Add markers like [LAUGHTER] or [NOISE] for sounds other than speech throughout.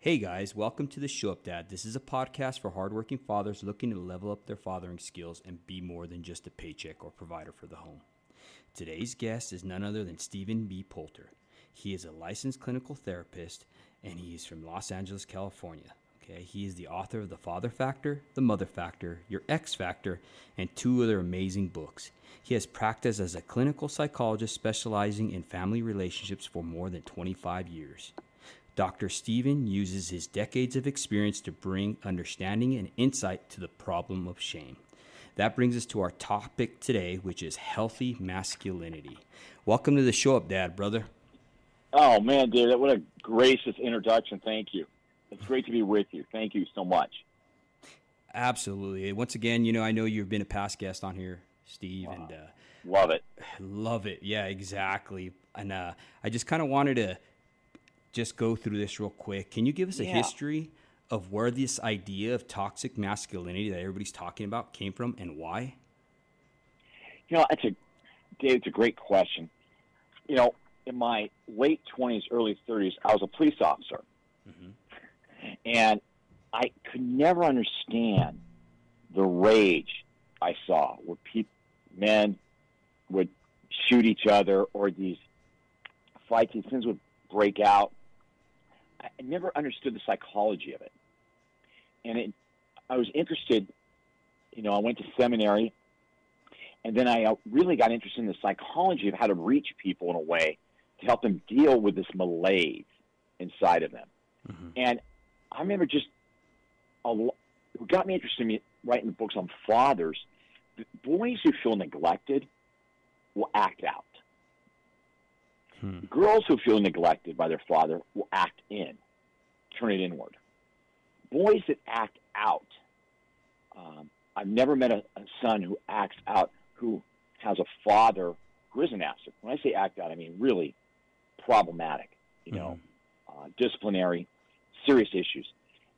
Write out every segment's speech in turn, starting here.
Hey guys, welcome to the Show Up Dad. This is a podcast for hardworking fathers looking to level up their fathering skills and be more than just a paycheck or provider for the home. Today's guest is none other than Stephan B. Poulter. He is a licensed clinical therapist and he is from Los Angeles, California. Okay, he is the author of The Father Factor, The Mother Factor, Your X Factor, and two other amazing books. He has practiced as a clinical psychologist specializing in family relationships for more than 25 years. Dr. Stephan uses his decades of experience to bring understanding and insight to the problem of shame. That brings us to our topic today, which is healthy masculinity. Welcome to the show up, Dad, brother. Oh, man, dude, what a gracious introduction. Thank you. It's great to be with you. Thank you so much. Absolutely. Once again, you know, I know you've been a past guest on here, Steve, Wow. and uh, Love it. [SIGHS] Love it. Yeah, exactly. And uh, I just kind of wanted to just go through this real quick. Can you give us a Yeah. history of where this idea of toxic masculinity that everybody's talking about came from and why? You know, it's a Dave. It's a great question. You know, in my late twenties, early thirties, I was a police officer, Mhm. And I could never understand the rage I saw where people, men, would shoot each other, or these fights, these things would break out. I never understood the psychology of it, and it, I was interested. You know, I went to seminary and then I uh, really got interested in the psychology of how to reach people in a way to help them deal with this malaise inside of them. Mhm. And I remember just a lo- what got me interested in writing books on fathers. the Boys who feel neglected will act out. Hmm. Girls who feel neglected by their father will act in, turn it inward. Boys that act out, um, I've never met a, a son who acts out who has a father who is an asset. When I say act out, I mean really problematic, you know, uh, disciplinary, serious issues.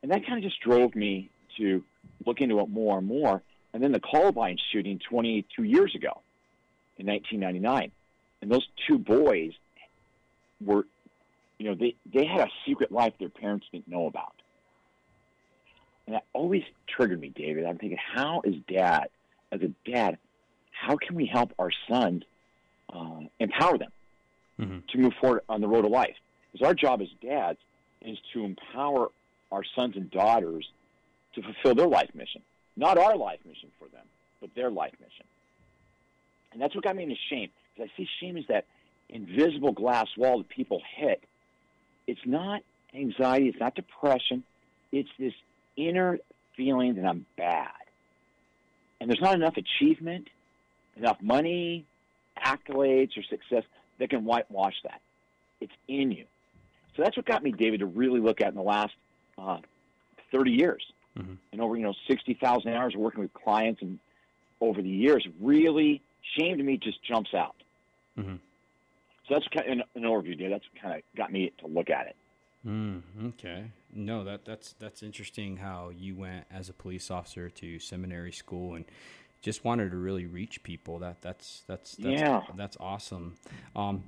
And that kind of just drove me to look into it more and more. And then the Columbine shooting 22 years ago in 1999. And those two boys were, you know, they, they had a secret life their parents didn't know about. And that always triggered me, David. I'm thinking, how is dad, as a dad, how can we help our sons uh, empower them Mhm. to move forward on the road of life? Because our job as dads is to empower our sons and daughters to fulfill their life mission. Not our life mission for them, but their life mission. And that's what got me into shame. Because I see shame as that invisible glass wall that people hit. It's not anxiety, it's not depression, it's this inner feeling that I'm bad. And there's not enough achievement, enough money, accolades, or success that can whitewash that. It's in you. So that's what got me, David, to really look at in the last uh, 30 years. Mhm. And over, you know, 60,000 hours of working with clients and over the years, really, shame to me just jumps out. Mhm. So that's kind of an, an overview, David. That's kind of got me to look at it. Mm, okay. No, that that's that's interesting how you went as a police officer to seminary school and just wanted to really reach people. That that's that's that's Yeah. that's awesome. Um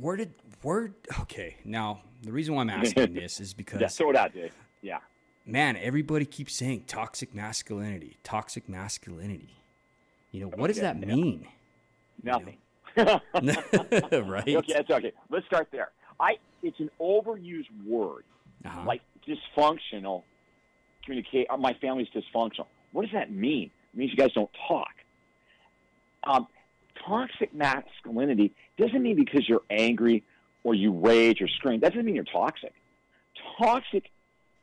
where did where okay, now the reason why I'm asking [LAUGHS] this is because Yeah, throw it out. Yeah. man, everybody keeps saying toxic masculinity, toxic masculinity. You know, what does that mean? Nothing. [LAUGHS] [LAUGHS] right? Okay, that's okay. Let's start there. I it's an overused word, Uh-huh. like dysfunctional communicate. My family's dysfunctional. What does that mean? It means you guys don't talk. Um, toxic masculinity doesn't mean because you're angry or you rage or scream. That doesn't mean you're toxic. Toxic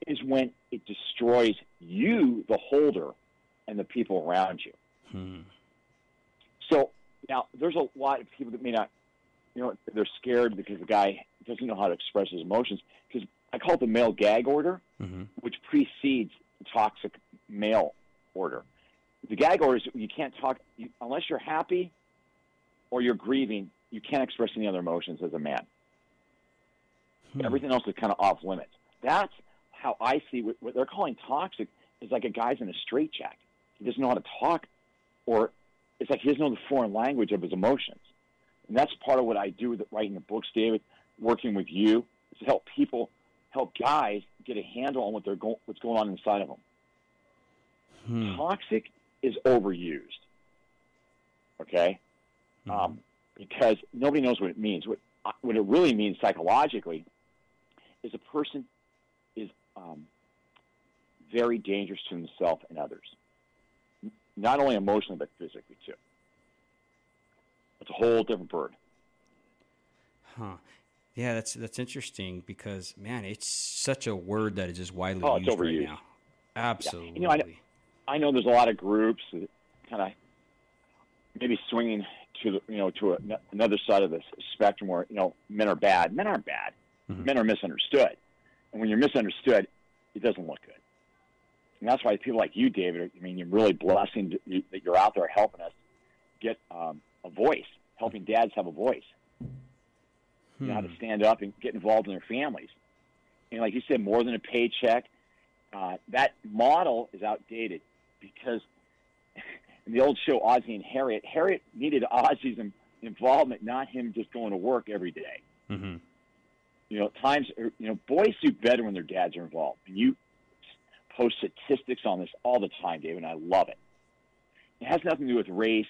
is when it destroys you, the holder, and the people around you. Hmm. So now there's a lot of people that may not, you know, they're scared because the guy doesn't know how to express his emotions. Because I call it the male gag order, Mhm. which precedes the toxic male order. The gag order is you can't talk you, unless you're happy or you're grieving. You can't express any other emotions as a man. Hmm. Everything else is kind of off limits. That's how I see what, what they're calling toxic is like a guy's in a straitjacket. He doesn't know how to talk, or it's like he doesn't know the foreign language of his emotions. And that's part of what I do with writing the books, David, working with you, is to help people, help guys get a handle on what they're go- what's going on inside of them. Hmm. Toxic is overused. Okay? Mhm. Um, because nobody knows what it means. What, uh, what it really means psychologically is a person is um, very dangerous to himself and others, not only emotionally but physically too. It's a whole different bird. Huh. Yeah, that's that's interesting because man, it's such a word that is just widely Oh, used right now. Absolutely. You know, I know- I know there's a lot of groups that kind of maybe swinging to the you know to a, another side of the spectrum where you know men are bad. Men aren't bad. Mhm. Men are misunderstood, and when you're misunderstood, it doesn't look good. And that's why people like you, David, I mean, you're really blessing that you- that you're out there helping us get um, a voice, helping dads have a voice, you know how to Hmm. stand up and get involved in their families. And like you said, more than a paycheck, uh, that model is outdated because in the old show Ozzie and Harriet, Harriet needed Ozzie's in- involvement, not him just going to work every day. Mhm. You know, times you know boys do better when their dads are involved, and you post statistics on this all the time, David, and I love it. It has nothing to do with race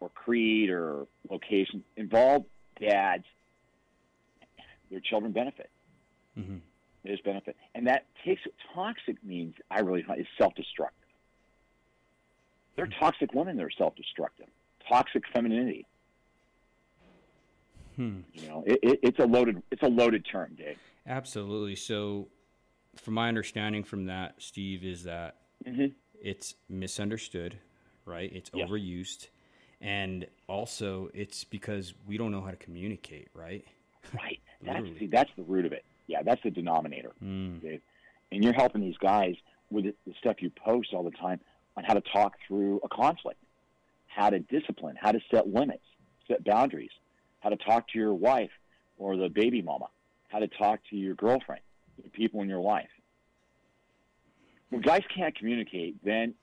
or creed or location. Involved dads, their children benefit. Mhm. There's benefit, and that takes toxic means. I really find is self-destructive. There are toxic women They're self-destructive. Toxic femininity. Hmm. You know, it, it, it's a loaded it's a loaded term, Dave. Absolutely. So, from my understanding from that, Steve, is that Mm-hmm. it's misunderstood, right? It's Yeah. overused, and also it's because we don't know how to communicate, right? Right. [LAUGHS] That's see, that's the root of it. Yeah, that's the denominator, Mm. Dave. And you're helping these guys with the stuff you post all the time on how to talk through a conflict, how to discipline, how to set limits, set boundaries, how to talk to your wife or the baby mama, how to talk to your girlfriend, the people in your life. When guys can't communicate, then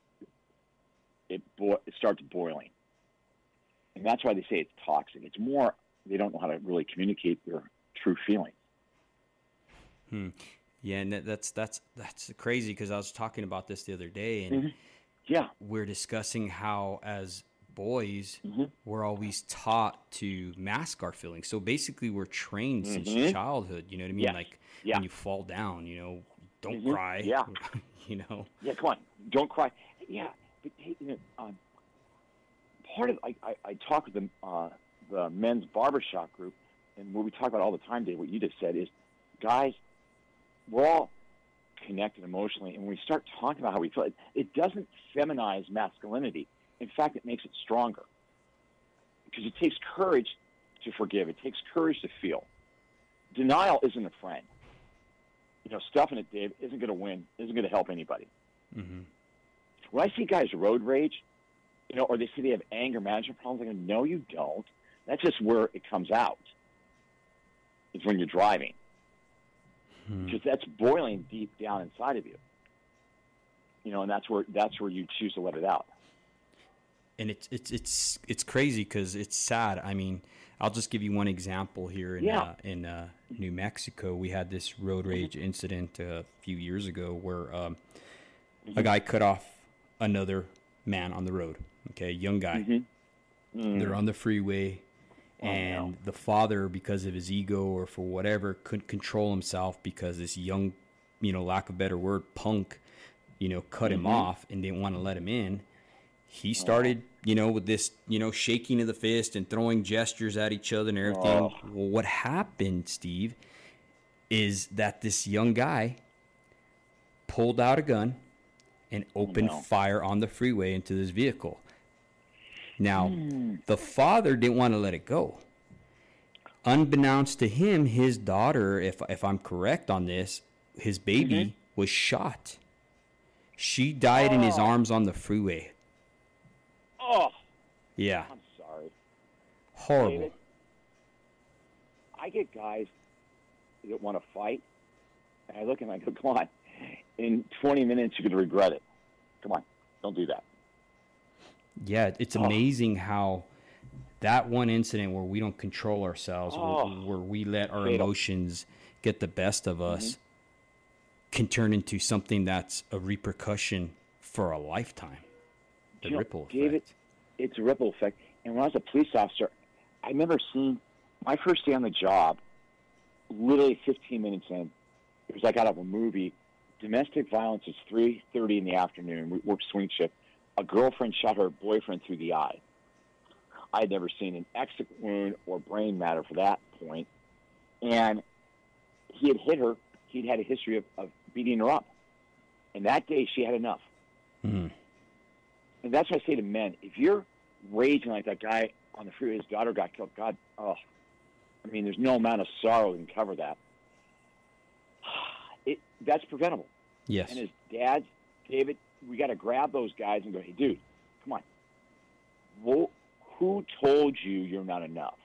it, bo- it starts boiling. And that's why they say it's toxic. It's more they don't know how to really communicate their true feelings. Hmm. Yeah, and that's that's that's crazy because I was talking about this the other day, and Mhm. Yeah. we're discussing how as boys Mhm. we're always taught to mask our feelings. So basically, we're trained since Mhm. childhood. You know what I mean? Like Yeah. when you fall down, you know, don't Mhm. cry. Yeah. [LAUGHS] you know. Yeah, come on. Don't cry. Yeah. But, hey, you know, um, part of I, I, I talk with the, uh, the men's barbershop group, and what we talk about all the time, Dave, what you just said is, guys, we're all connected emotionally, and when we start talking about how we feel, it, it doesn't feminize masculinity. In fact, it makes it stronger because it takes courage to forgive. It takes courage to feel. Denial isn't a friend. You know, stuffing it, Dave, isn't going to win. Isn't going to help anybody. hmm When I see guys road rage, you know, or they say they have anger management problems, I go, no, you don't. That's just where it comes out. It's when you're driving Hmm. because that's boiling deep down inside of you. You know, and that's where that's where you choose to let it out. and it's it's it's it's crazy because it's sad. I mean, I'll just give you one example here in Yeah. uh, in uh, New Mexico. We had this road rage incident uh, a few years ago where um, a guy cut off another man on the road. Okay, young guy. Mm. They're on the freeway, Oh, and no. the father, because of his ego or for whatever, couldn't control himself because this young, you know, lack of better word, punk, you know, cut him Mhm. off and didn't want to let him in. He started, you know, with this, you know, shaking of the fist and throwing gestures at each other and everything. Oh. Well, what happened, Steve, is that this young guy pulled out a gun and opened no. fire on the freeway into this vehicle. Now, Hmm. the father didn't want to let it go. Unbeknownst to him, his daughter, if if I'm correct on this, his baby Mm-hmm. was shot. She died in his Oh. arms on the freeway. Oh, Yeah, I'm sorry. horrible. David, I get guys that want to fight, and I look and I go, "Come on! In 20 minutes, you're going to regret it. Come on, don't do that." Yeah, it's Oh. amazing how that one incident where we don't control ourselves, Oh. where, where we let our emotions get the best of us, mm-hmm. can turn into something that's a repercussion for a lifetime. The You know, ripple effect. David, it's a ripple effect. And when I was a police officer, I remember seeing my first day on the job. Literally 15 minutes in, it was like out of a movie. Domestic violence is 3:30 in the afternoon. We work swing shift. A girlfriend shot her boyfriend through the eye. I had never seen an exit wound or brain matter for that point, and he had hit her. He'd had a history of, of beating her up, and that day she had enough. Mhm. And that's what I say to men: if you're raging like that guy on the freeway, his daughter got killed. God, oh, I mean, there's no amount of sorrow that can cover that. [SIGHS] It that's preventable. Yes. And his dads, David, we got to grab those guys and go, hey, dude, come on. Well, who told you you're not enough?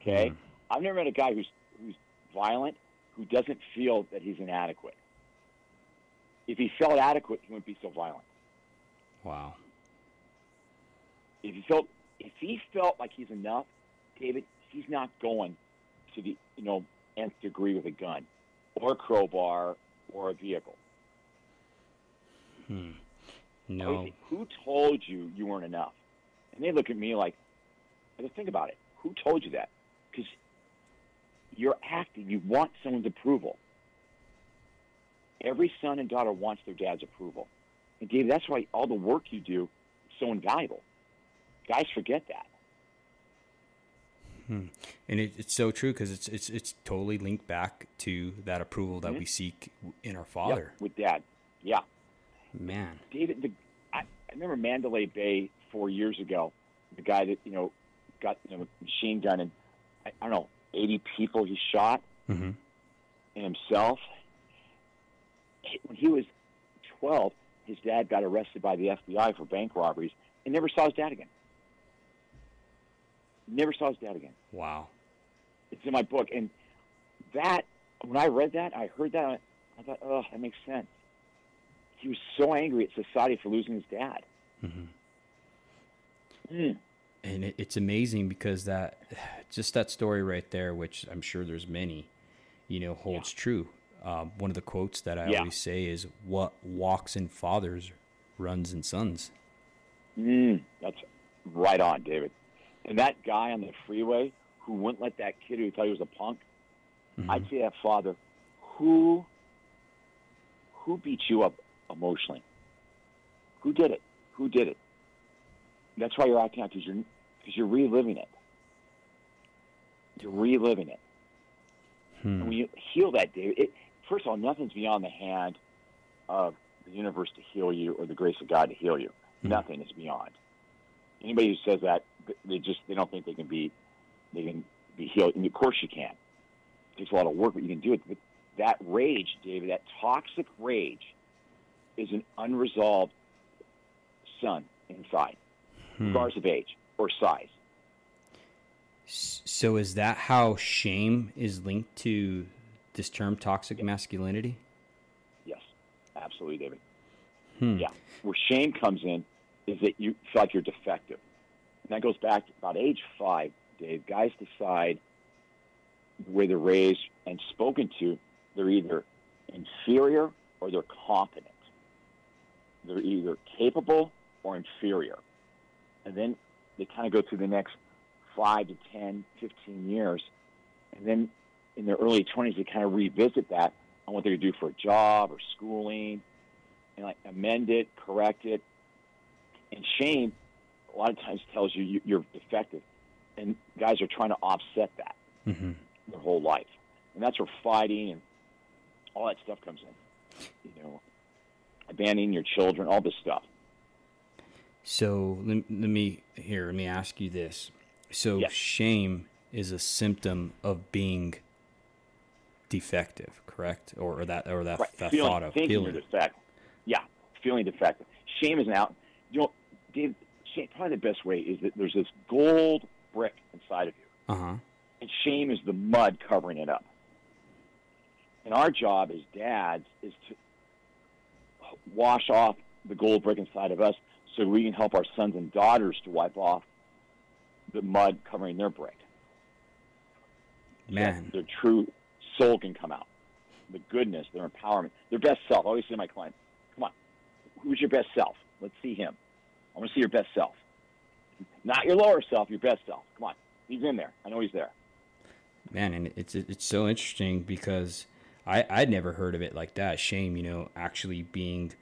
Okay, Mhm. I've never met a guy who's who's violent who doesn't feel that he's inadequate. If he felt adequate, he wouldn't be so violent. Wow. if he felt if he felt like he's enough, David, he's not going to the you know nth degree with a gun or a crowbar or a vehicle. Hmm. No. say, Who told you you weren't enough? And they look at me like, I just think about it. Who told you that? Because you're acting. You want someone's approval. Every son and daughter wants their dad's approval. And Dave, that's why all the work you do is so invaluable. Guys forget that. Hmm. And it, it's so true because it's it's it's totally linked back to that approval that Mhm. we seek in our Yep, father. with dad. Yeah. Man. David, the, I, I remember Mandalay Bay four years ago. The guy that you know got you know, machine gun and I, I don't know eighty people he shot Mm-hmm. and himself. When he was twelve, his dad got arrested by the FBI for bank robberies and never saw his dad again. Never saw his dad again. Wow. It's in my book, and that when I read that, I heard that, I thought, oh, that makes sense. He was so angry at society for losing his dad. hmm Mm. And it, it's amazing because that [SIGHS] just that story right there, which I'm sure there's many, you know, holds true. Um, one of the quotes that I Yeah. always say is, "What walks in fathers runs in sons." Mm, that's right on, David. And that guy on the freeway who wouldn't let that kid who thought he was a punk, Mhm. I'd say that father, who who beat you up emotionally? Who did it? Who did it? That's why you're acting out because you're because you're reliving it. You're reliving it. Hmm. And when you heal that, David, it, first of all, nothing's beyond the hand of the universe to heal you or the grace of God to heal you. Mhm. Nothing is beyond. Anybody who says that, they just they don't think they can be they can be healed. And of course you can. It takes a lot of work, but you can do it. But that rage, David, that toxic rage, is an unresolved son inside, Hmm. regardless of age or size. So is that how shame is linked to this term toxic masculinity? Yes, absolutely, David. Hmm. Yeah. Where shame comes in is that you feel like you're defective. And that goes back to about age five, Dave. Guys decide the way they're raised and spoken to, they're either inferior or they're competent. They're either capable or inferior. And then they kind of go through the next five to 10, 15 years. And then in their early 20s, they kind of revisit that on what they're going to do for a job or schooling and like amend it, correct it. And shame, a lot of times tells you you- you're defective, and guys are trying to offset that hmm their whole life, and that's where fighting and all that stuff comes in. You know, abandoning your children, all this stuff. So let, let me here. Let me ask you this. So Yes. shame is a symptom of being defective, correct? Or, or that or that, Right. that feeling, thought of feeling. defective. Yeah, feeling defective. Shame is an out. You know, Dave, shame, probably the best way is that there's this gold brick inside of you. Uh huh. and shame is the mud covering it up. And our job as dads is to wash off the gold brick inside of us so we can help our sons and daughters to wipe off the mud covering their brick. Man, their true soul can come out. The goodness, their empowerment, their best self. I always say to my clients, come on, who's your best self? Let's see him. I want to see your best self. Not your lower self, your best self. Come on. He's in there. I know he's there. Man, and it's it's so interesting because I I'd never heard of it like that. Shame, you know, actually being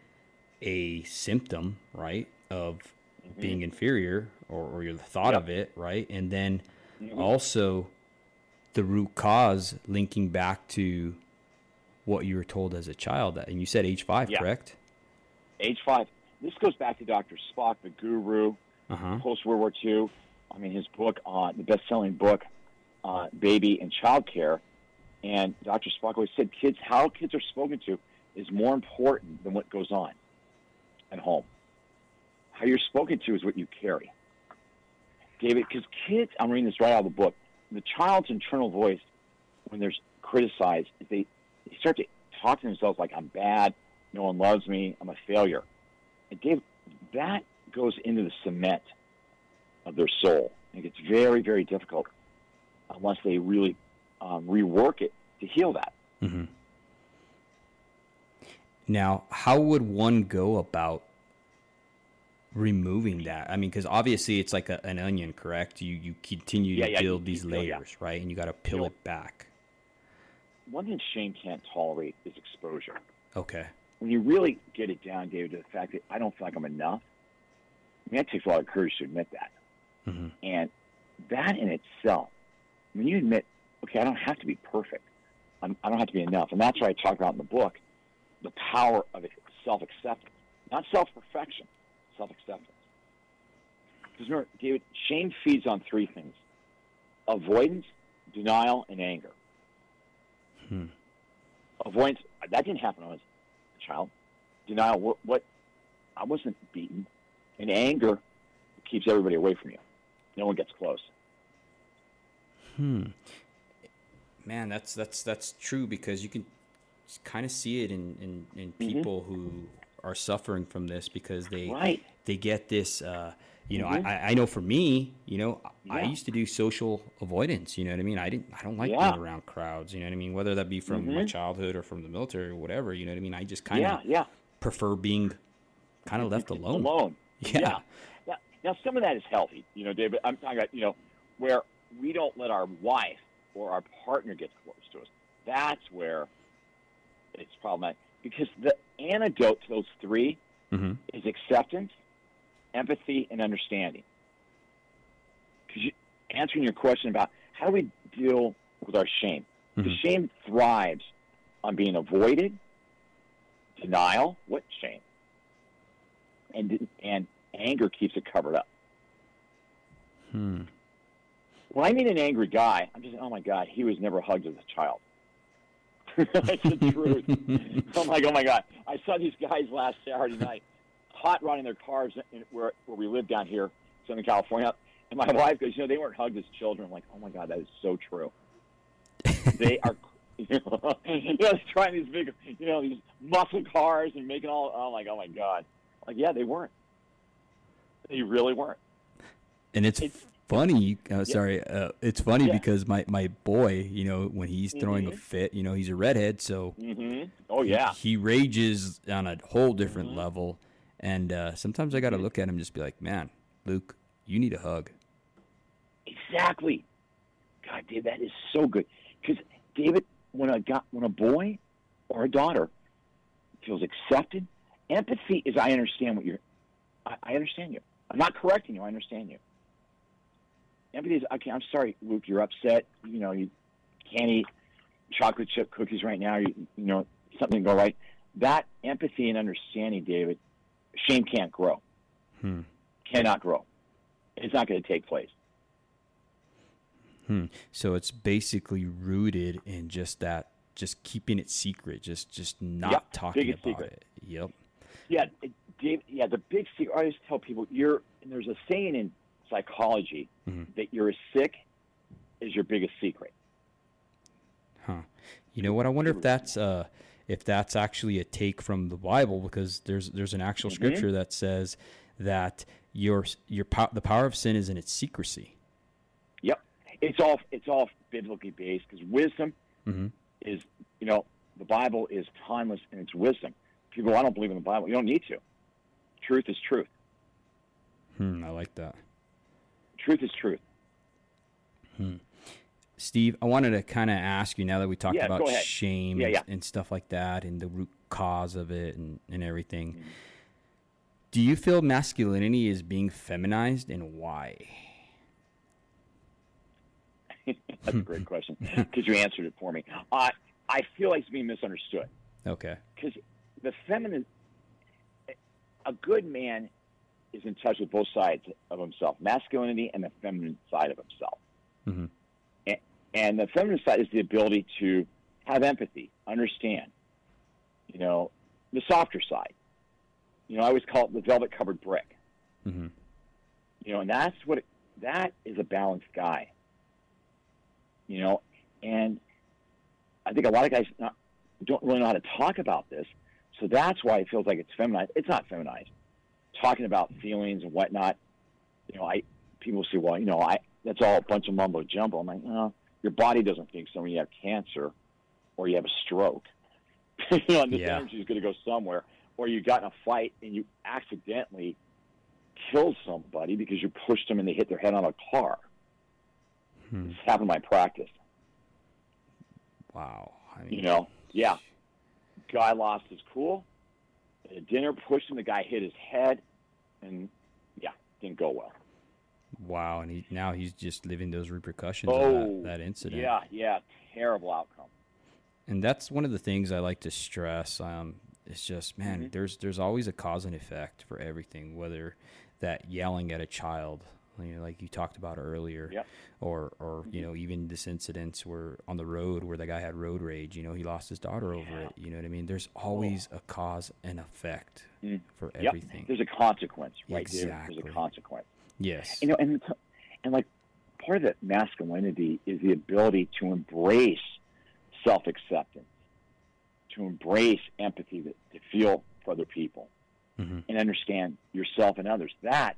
a symptom, right, of mm-hmm. being inferior or, or your thought yep. of it, right, and then mm-hmm. also the root cause linking back to what you were told as a child. And you said age five, yeah. correct? Age five. This goes back to Dr. Spock, the guru, uh-huh. post World War II. I mean, his book on the best-selling book, uh, baby and child care. And Dr. Spock always said, kids, how kids are spoken to is more important than what goes on at home. How you're spoken to is what you carry. David, because kids, I'm reading this right out of the book, the child's internal voice, when they're criticized, they, they start to talk to themselves like, I'm bad, no one loves me, I'm a failure. And Dave, that goes into the cement of their soul. And gets very, very difficult unless they really um, rework it to heal that. Mm-hmm. Now, how would one go about removing that? I mean, because obviously it's like a, an onion, correct? You you continue yeah, to yeah, build these layers, yeah. right? And you got to peel it back. One thing shame can't tolerate is exposure. Okay. When you really get it down, David, to the fact that I don't feel like I'm enough, I mean, that takes a lot of courage to admit that. Mm-hmm. And that in itself, when you admit, okay, I don't have to be perfect, I'm, I do not have to be enough, and that's what I talk about in the book the power of self acceptance, not self perfection, self acceptance. Because remember, David, shame feeds on three things avoidance, denial, and anger. Hmm. Avoidance, that didn't happen when I was a child. Denial, what, what I wasn't beaten. And anger keeps everybody away from you. No one gets close. Hmm. Man, that's that's that's true because you can kind of see it in in, in mm-hmm. people mm-hmm. who are suffering from this because they right. they get this. Uh, you know, mm-hmm. I, I know for me, you know, yeah. I used to do social avoidance. You know what I mean? I didn't, I don't like yeah. being around crowds. You know what I mean? Whether that be from mm-hmm. my childhood or from the military or whatever. You know what I mean? I just kind of yeah, yeah. prefer being kind of left alone. Alone. [LAUGHS] Yeah. yeah. Now, now, some of that is healthy. You know, David. I'm talking about you know where we don't let our wife or our partner gets close to us. That's where it's problematic because the antidote to those 3 mm-hmm. is acceptance, empathy, and understanding. Because you, answering your question about how do we deal with our shame, mm-hmm. the shame thrives on being avoided, denial. What shame? And and anger keeps it covered up. Hmm. When I meet an angry guy, I'm just, oh my God, he was never hugged as a child. [LAUGHS] That's the truth. [LAUGHS] I'm like, oh my god! I saw these guys last Saturday night, hot running their cars in, where where we live down here, Southern California. And my [LAUGHS] wife goes, you know, they weren't hugged as children. I'm like, oh my god, that is so true. they are, you know, you know, trying these big, you know, these muscle cars and making all. I'm like, oh my god, like yeah, they weren't. They really weren't. And it's, it's funny. Uh, sorry, uh, it's funny yeah. because my my boy, you know, when he's throwing mm-hmm. a fit, you know, he's a redhead, so mm-hmm. oh yeah, he, he, rages on a whole different mm-hmm. level. And uh, sometimes I got to mm-hmm. look at him and just be like, man, Luke, you need a hug. Exactly. God, Dave, that is so good. Because David, when a got when a boy or a daughter feels accepted, empathy is I understand what you're. I, I understand you. I'm not correcting you. I understand you empathy is okay. I'm sorry, Luke. You're upset. You know, you can't eat chocolate chip cookies right now. You, you know, something go right. That empathy and understanding, David, shame can't grow. Hmm. Cannot grow. It's not going to take place. Hmm. So it's basically rooted in just that, just keeping it secret, just just not yep. talking about secret. it. Yep. Yeah, Dave. Yeah, the big secret. I always tell people, you're. And there's a saying in psychology mm-hmm. that you're as sick is your biggest secret. Huh. You know what? I wonder if that's uh, if that's actually a take from the Bible because there's there's an actual mm-hmm. scripture that says that your your po- the power of sin is in its secrecy. Yep, it's all it's all biblically based because wisdom Mm-hmm. is you know the Bible is timeless in its wisdom. People, I don't believe in the Bible. You don't need to. Truth is truth. Hmm, I like that. Truth is truth. Steve, I wanted to kind of ask you now that we talked Yeah, about shame Yeah, and, yeah. and stuff like that and the root cause of it and, and everything. Mm-hmm. Do you feel masculinity is being feminized and why? [LAUGHS] That's a great question [LAUGHS] because you answered it for me. I I feel like it's being misunderstood Okay. because the feminine, a good man, is in touch with both sides of himself, masculinity and the feminine side of himself. Mhm. And, and the feminine side is the ability to have empathy, understand. You know, the softer side. You know, I always call it the velvet covered brick. Mm-hmm. You know, and that's what it, that is a balanced guy. You know, and I think a lot of guys not, don't really know how to talk about this, so that's why it feels like it's feminized. It's not feminized. Talking about feelings and whatnot, you know, I people say, well, you know, I that's all a bunch of mumbo jumbo. I'm like, no, your body doesn't think so when you have cancer or you have a stroke. [LAUGHS] you know, and this Yeah. energy is going to go somewhere, or you got in a fight and you accidentally killed somebody because you pushed them and they hit their head on a car. Hmm. It's happened in my practice. Wow. I mean, You know, yeah. Guy lost his cool. At a dinner, pushed him. The guy hit his head, and yeah, didn't go well. Wow. And he, now he's just living those repercussions Oh, of that, that incident. Yeah, yeah, terrible outcome. and that's one of the things I like to stress. Um, it's just man, Mhm. there's there's always a cause and effect for everything. Whether that yelling at a child, you know, like you talked about earlier, Yep. or or you know even this incidents where on the road where the guy had road rage. You know, he lost his daughter over Yeah. it. You know what I mean? There's always a cause and effect Mm. for Yep. everything. There's a consequence, right there. There's a consequence. Yes. You know, and and like part of that masculinity is the ability to embrace self acceptance, to embrace empathy, to, to feel for other people, hmm and understand yourself and others. That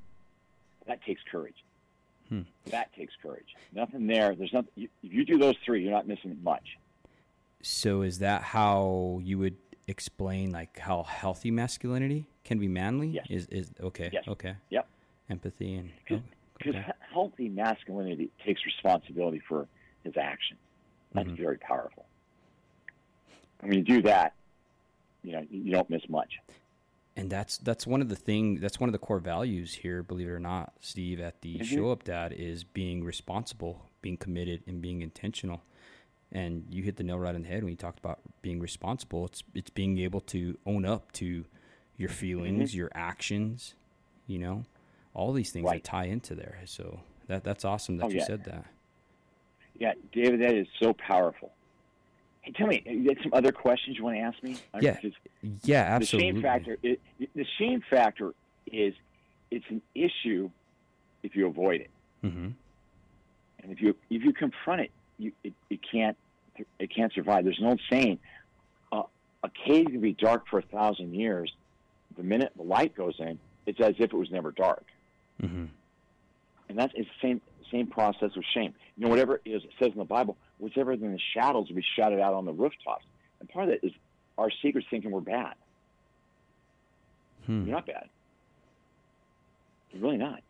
that takes courage. Hmm. That takes courage. Nothing there. There's nothing. You, if you do those three, you're not missing much. So is that how you would explain like how healthy masculinity can be manly? Yes. Is is okay? Yes. Okay. Yep. Empathy and Because oh, okay. healthy masculinity takes responsibility for his actions. That's Mhm. very powerful. When you do that, you know you don't miss much. And that's that's one of the thing that's one of the core values here believe it or not steve at the Mhm. show up dad is being responsible being committed and being intentional and you hit the nail right on the head when you talked about being responsible it's it's being able to own up to your feelings your actions you know all these things Mm-hmm. Right. that tie into there so that that's awesome that Oh, you yeah. said that Yeah, David, that is so powerful. Hey, tell me, you had some other questions you want to ask me? I- Yeah, yeah absolutely The shame factor. It, the shame factor is it's an issue if you avoid it, hmm and if you if you confront it, you it, it can't it can't survive. There's an old saying: uh, a cave can be dark for a thousand years. The minute the light goes in, it's as if it was never dark. hmm And that's it's the same same process with shame. You know, whatever it is it says in the Bible, whatever in the shadows will be shouted out on the rooftops. And part of that is our secrets thinking we're bad. hmm. You're not bad. You're really not.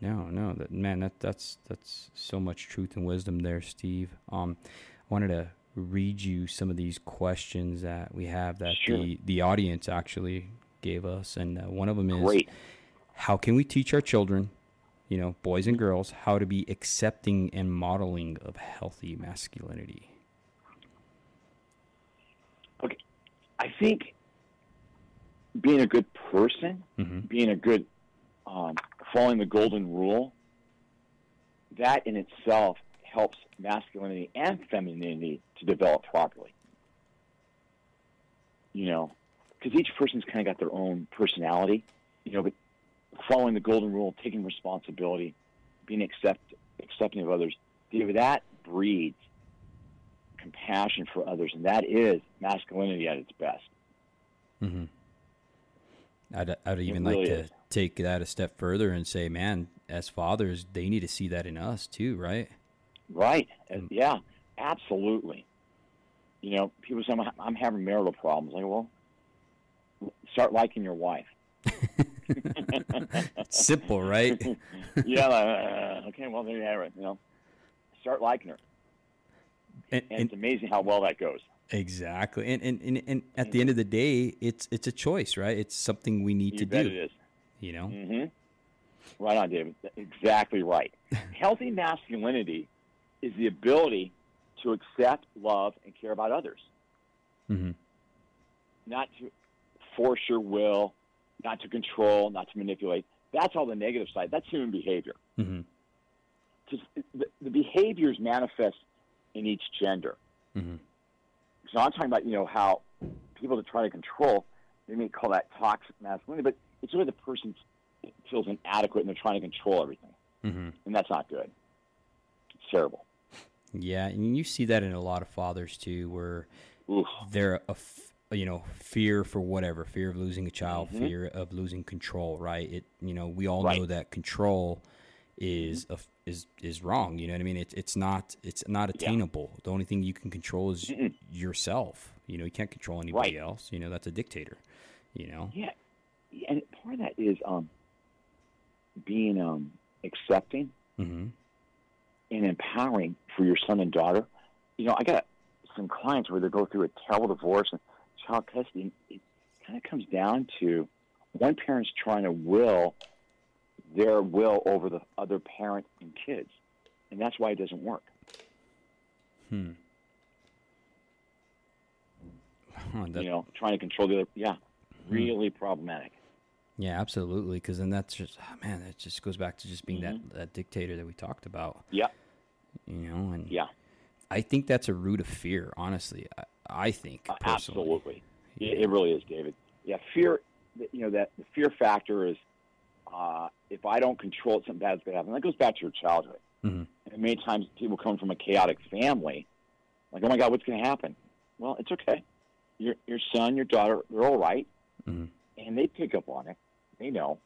No, no, that man, that that's that's so much truth and wisdom there, Steve. Um, I wanted to read you some of these questions that we have that Sure. the the audience actually gave us, and uh, one of them is, Great. how can we teach our children, you know, boys and girls, how to be accepting and modeling of healthy masculinity? Okay. I think being a good person, hmm being a good, um, following the golden rule, that in itself helps masculinity and femininity to develop properly. You know, because each person's kind of got their own personality, you know, but following the golden rule, taking responsibility, being accept, accepting of others, David, that breeds compassion for others, and that is masculinity at its best. hmm I'd I'd even really like to is. take that a step further and say, man, as fathers, they need to see that in us too, right? Right. Mm. Yeah, absolutely. You know, people say, I'm, I'm having marital problems. Like, well, start liking your wife. [LAUGHS] [LAUGHS] Simple, right? [LAUGHS] yeah. Like, uh, okay. Well, there you have it. You know, start liking her. And, and, and, it's amazing how well that goes. Exactly, and and, and, and at the end of the day, it's it's a choice, right? It's something we need you to bet do. It is. You know. Mm-hmm. Right on, David. Exactly right. [LAUGHS] Healthy masculinity is the ability to accept, love, and care about others. Mm-hmm. Not to force your will, not to control, not to manipulate. That's all the negative side. That's human behavior. Mm-hmm. The, the, behaviors manifest in each gender. Mm-hmm. So I'm talking about, you know, how people that try to control, they may call that toxic masculinity, but it's really the person feels inadequate and they're trying to control everything. Mm-hmm. And that's not good. It's terrible. Yeah, and you see that in a lot of fathers too, where Oof. they're a you know fear for whatever, fear of losing a child, Mhm. fear of losing control. Right? It you know we all Right. know that control is Mm-hmm. a is is wrong. You know what I mean? It's it's not it's not attainable. The only thing you can control is Mm-mm. yourself. You know, you can't control anybody Right. else. You know, that's a dictator. You know. Yeah, and part of that is um, being um, accepting Mm-hmm. and empowering for your son and daughter. You know, I got some clients where they go through a terrible divorce and child custody. It kind of comes down to one parent's trying to will their will over the other parent and kids, and that's why it doesn't work. Hmm. Huh, that- you know, trying to control the other. Yeah, really problematic. Yeah, absolutely. Because then that's just oh, man, that just goes back to just being Mhm. that, that dictator that we talked about. Yeah, You know, and yeah, I think that's a root of fear. Honestly, I, I think uh, absolutely. Yeah, it really is, David. Yeah, fear. You know that the fear factor is uh, if I don't control it, something bad's going to happen. That goes back to your childhood. Mhm. And many times people come from a chaotic family, like, oh my God, what's going to happen? Well, it's okay. Your your son, your daughter, they're all right, Mhm. and they pick up on it. They know.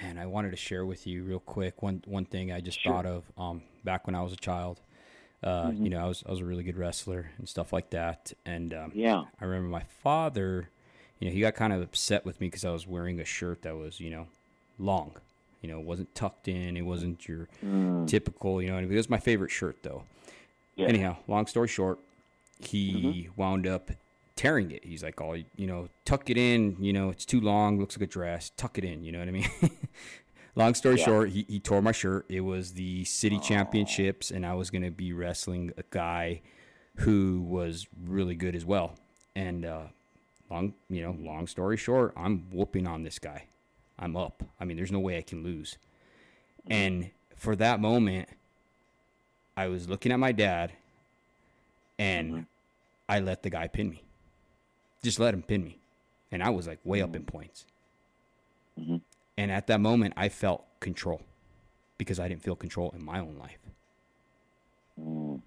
Man, I wanted to share with you real quick one one thing I just Sure. thought of. Um, back when I was a child, uh, Mhm. you know, I was I was a really good wrestler and stuff like that. And um, Yeah. I remember my father, you know, he got kind of upset with me because I was wearing a shirt that was, you know, long. You know, it wasn't tucked in. It wasn't your Mm. typical, you know. It was my favorite shirt though. Yeah. Anyhow, long story short, he wound up tearing it. He's like, "Oh, you know, tuck it in. You know, it's too long. Looks like a dress. Tuck it in." You know what I mean? [LAUGHS] long story Yeah. short, he, he tore my shirt. It was the city championships, and I was going to be wrestling a guy who was really good as well. And uh, long, you know, long story short, I'm whooping on this guy. I'm up. I mean, there's no way I can lose. And for that moment, I was looking at my dad, and Mhm. I let the guy pin me. Just let him pin me, and I was like way up in points. And at that moment, I felt control because I didn't feel control in my own life. Mm.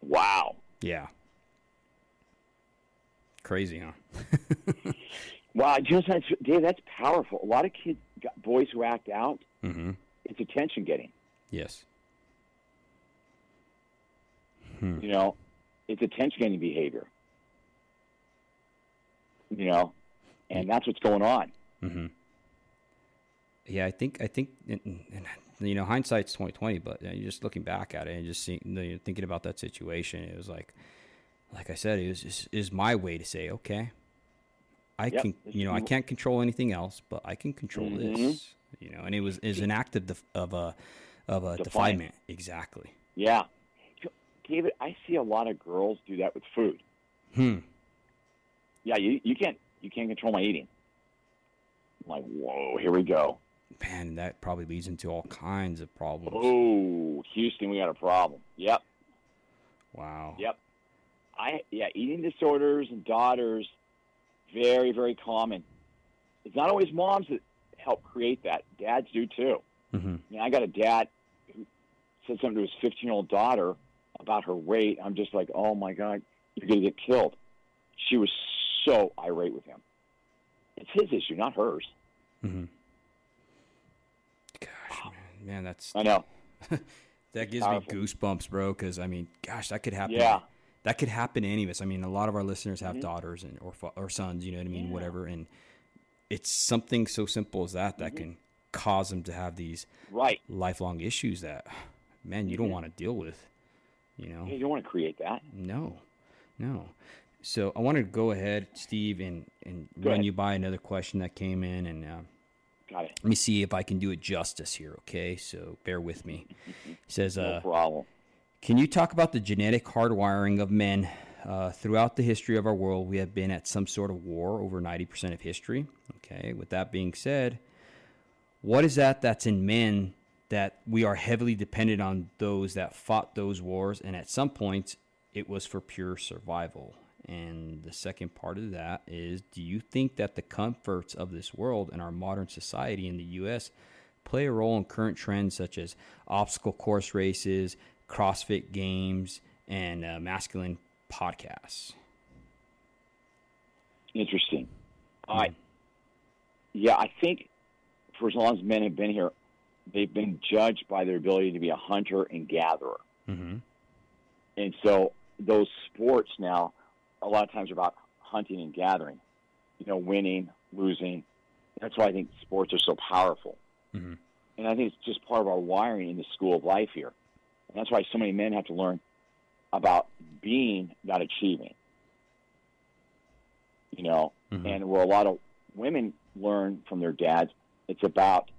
Wow. Yeah. Crazy, huh? [LAUGHS] Wow, you know, that's, Dave, that's powerful. A lot of kids, boys who act out, Mm-hmm. it's attention getting. Yes. You know, it's attention getting behavior. You know, and that's what's going on. Mm-hmm. Yeah, I think I think and, you know hindsight's twenty twenty, but you know, just looking back at it and just seeing, you know, thinking about that situation, it was like, like I said, it was is, is my way to say, okay, I Yep, can, you know, I can't control anything else, but I can control Mhm. this, you know, and it was is an act of def- of a of a Defiant. defilement, exactly. Yeah. David, I see a lot of girls do that with food. Hmm. Yeah, you, you can't you can't control my eating. I'm like, whoa, here we go. Man, that probably leads into all kinds of problems. Oh, Houston, we got a problem. Yep, Wow. yep. I yeah, eating disorders and daughters, very very common. It's not always moms that help create that. Dads do too. Mm-hmm. I mean, I got a dad who said something to his 15 year old daughter about her weight. I'm just like, oh my God, you're going to get killed. She was so irate with him. It's his issue, not hers. Mm-hmm. Gosh, man. man, that's I know. [LAUGHS] that gives powerful. me goosebumps, bro. Because I mean, gosh, that could happen. Yeah. that could happen to any of us. I mean, a lot of our listeners have Mhm. daughters and or or sons. You know what I mean? Yeah. Whatever, and it's something so simple as that that Mhm. can cause them to have these Right. lifelong issues that, man, you don't Mhm. want to deal with. You know? You don't want to create that. No, no. So I wanted to go ahead, Steve, and and Go run ahead. you by another question that came in, and uh, Got it. let me see if I can do it justice here. Okay, so bear with me. It says, No uh, problem. can you talk about the genetic hardwiring of men? Uh, throughout the history of our world, we have been at some sort of war over 90% of history. Okay, with that being said, what is that that's in men that we are heavily dependent on those that fought those wars, and at some points it was for pure survival? And the second part of that is do you think that the comforts of this world and our modern society in the U.S. play a role in current trends such as obstacle course races, CrossFit games, and uh, masculine podcasts? Interesting. All right. Yeah, I think for as long as men have been here, they've been judged by their ability to be a hunter and gatherer. Mm-hmm. And so those sports now, a lot of times are about hunting and gathering, you know, winning, losing. That's why I think sports are so powerful. Mhm. And I think it's just part of our wiring in the school of life here. And that's why so many men have to learn about being, not achieving. You know, Mhm. and where a lot of women learn from their dads, it's about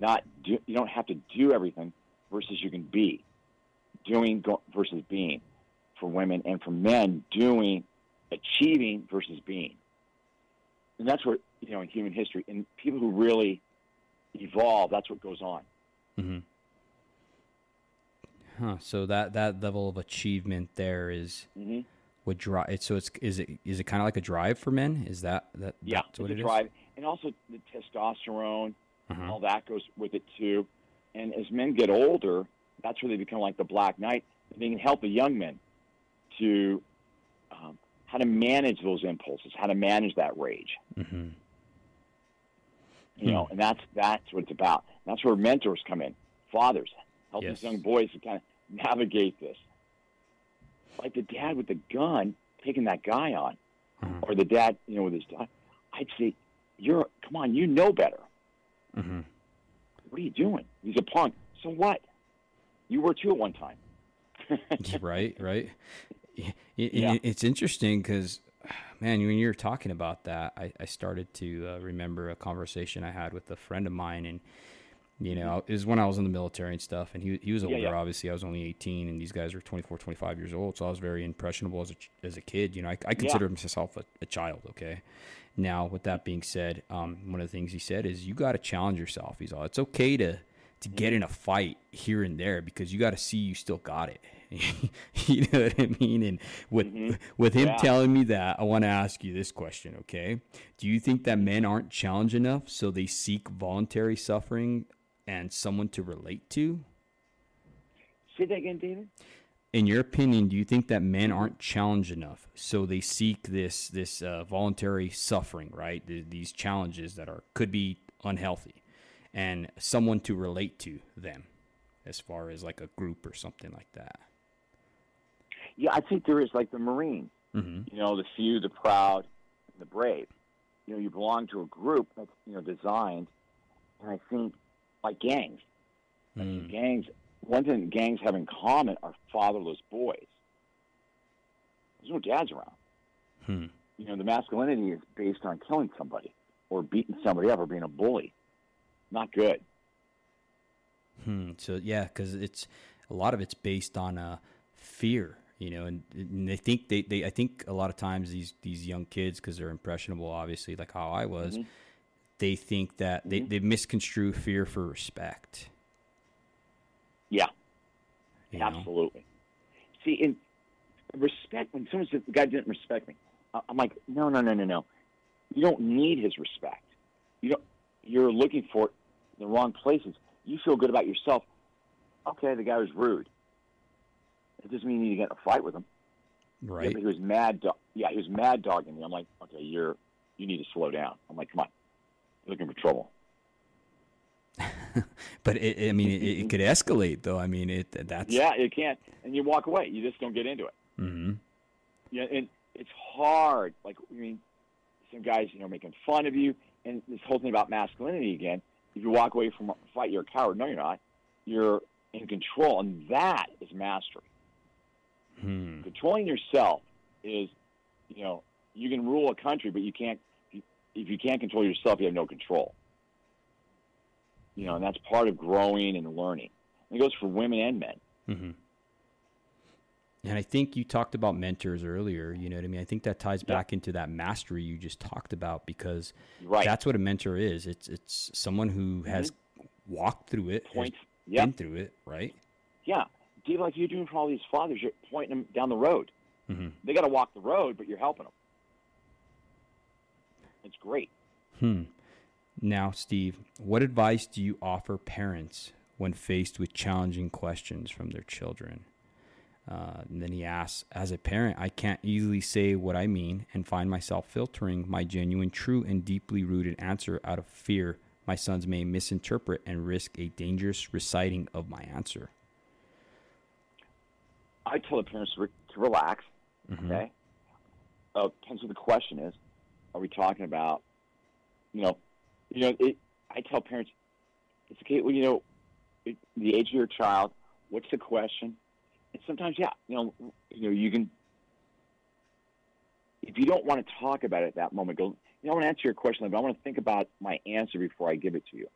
not do, you don't have to do everything versus you can be doing go, versus being for women and for men doing achieving versus being and that's what you know in human history and people who really evolve that's what goes on Mm-hmm. Huh. So that that level of achievement there is mm-hmm. what drive. So it's is it is it kind of like a drive for men? Is that that yeah that's it's what a it is? drive and also the testosterone Uh-huh. all that goes with it too. And as men get older, that's where they become like the Black Knight. They can help the young men to how to manage those impulses, how to manage that rage. Mm-hmm. You know, and that's that's what it's about. That's where mentors come in. Fathers help Yes. these young boys to kind of navigate this. Like the dad with the gun taking that guy on, Uh-huh. or the dad, you know, with his dog. I'd say, "You're come on, you know better." Mm-hmm. What are you doing? He's a punk. So what? You were too at one time. [LAUGHS] right, right. It, it- Yeah. It's interesting because, man, when you were talking about that, I, I started to uh, remember a conversation I had with a friend of mine, and you know, it was when I was in the military and stuff, and he he was Mm-hmm. Yeah, older. yeah. Obviously, I was only eighteen, and these guys were 24, 25 years old, so I was very impressionable as a as a kid. You know, I, I consider myself a, a child. Okay. Now, with that being said, um, one of the things he said is you got to challenge yourself. He's all, it's okay to to Mm-hmm. get in a fight here and there because you got to see you still got it. [LAUGHS] you know what I mean? And with Mhm. with him Yeah. telling me that, I want to ask you this question, okay? Do you think that men aren't challenged enough so they seek voluntary suffering and someone to relate to? Say that again, David. In your opinion, do you think that men aren't challenged enough so they seek this this uh, voluntary suffering, right? Th- these challenges that are could be unhealthy, and someone to relate to them, as far as like a group or something like that. Yeah, I think there is like the Marine. Mm-hmm. You know, the few, the proud, and the brave. You know, you belong to a group that's you know designed, and I think like gangs. I mean, gangs. One thing gangs have in common are fatherless boys. There's no dads around. Hmm. You know, the masculinity is based on killing somebody or beating somebody up or being a bully. Not good. Hmm. So yeah, because it's a lot of it's based on uh, fear, you know, and, and they think they, they I think a lot of times these these young kids because they're impressionable, obviously, like how I was, Mhm. they think that they Mhm. they misconstrue fear for respect. Yeah, you know? absolutely. See, in respect, when someone says the guy didn't respect me, I'm like, no, no, no, no, no. You don't need his respect. You don't. You're looking for it in the wrong places. You feel good about yourself. Okay, the guy was rude. It doesn't mean you need to get in a fight with him. Right. but he was mad. Do- yeah, he was mad dogging me. I'm like, okay, you're you need to slow down. I'm like, come on, you're looking for trouble. [LAUGHS] but it, I mean, it, it, could escalate, though. I mean, it that's yeah, it can't, and you walk away. You just don't get into it. Mm-hmm. Yeah, and it's hard. Like I mean, some guys, you know, making fun of you, and this whole thing about masculinity again. If you walk away from a fight, you're a coward. No, you're not. You're in control, and that is mastery. Hmm. Controlling yourself is, you know, you can rule a country, but you can't. If you can't control yourself, you have no control. You know, and that's part of growing and learning. And it goes for women and men. Mm-hmm. And I think you talked about mentors earlier. You know what I mean? I think that ties back into that mastery you just talked about because right. that's what a mentor is. It's it's someone who mm-hmm. has walked through it, Points. Yep. been through it, right? Yeah. Do like you're doing for all these fathers, you're pointing them down the road. Mm-hmm. They got to walk the road, but you're helping them. It's great. Hmm. Now, Steve, what advice do you offer parents when faced with challenging questions from their children? Uh, and then he asks, as a parent, I can't easily say what I mean and find myself filtering my genuine, true, and deeply rooted answer out of fear my sons may misinterpret and risk a dangerous reciting of my answer. I tell the parents to, re- to relax. Mm-hmm. Okay. Uh, depends what the question is. Are we talking about, you know, you know, it, I tell parents, it's okay. Well, you know, it, the age of your child. What's the question? And sometimes, yeah, you know, you know, you can. If you don't want to talk about it at that moment, go. You know, I want to answer your question, but I want to think about my answer before I give it to you.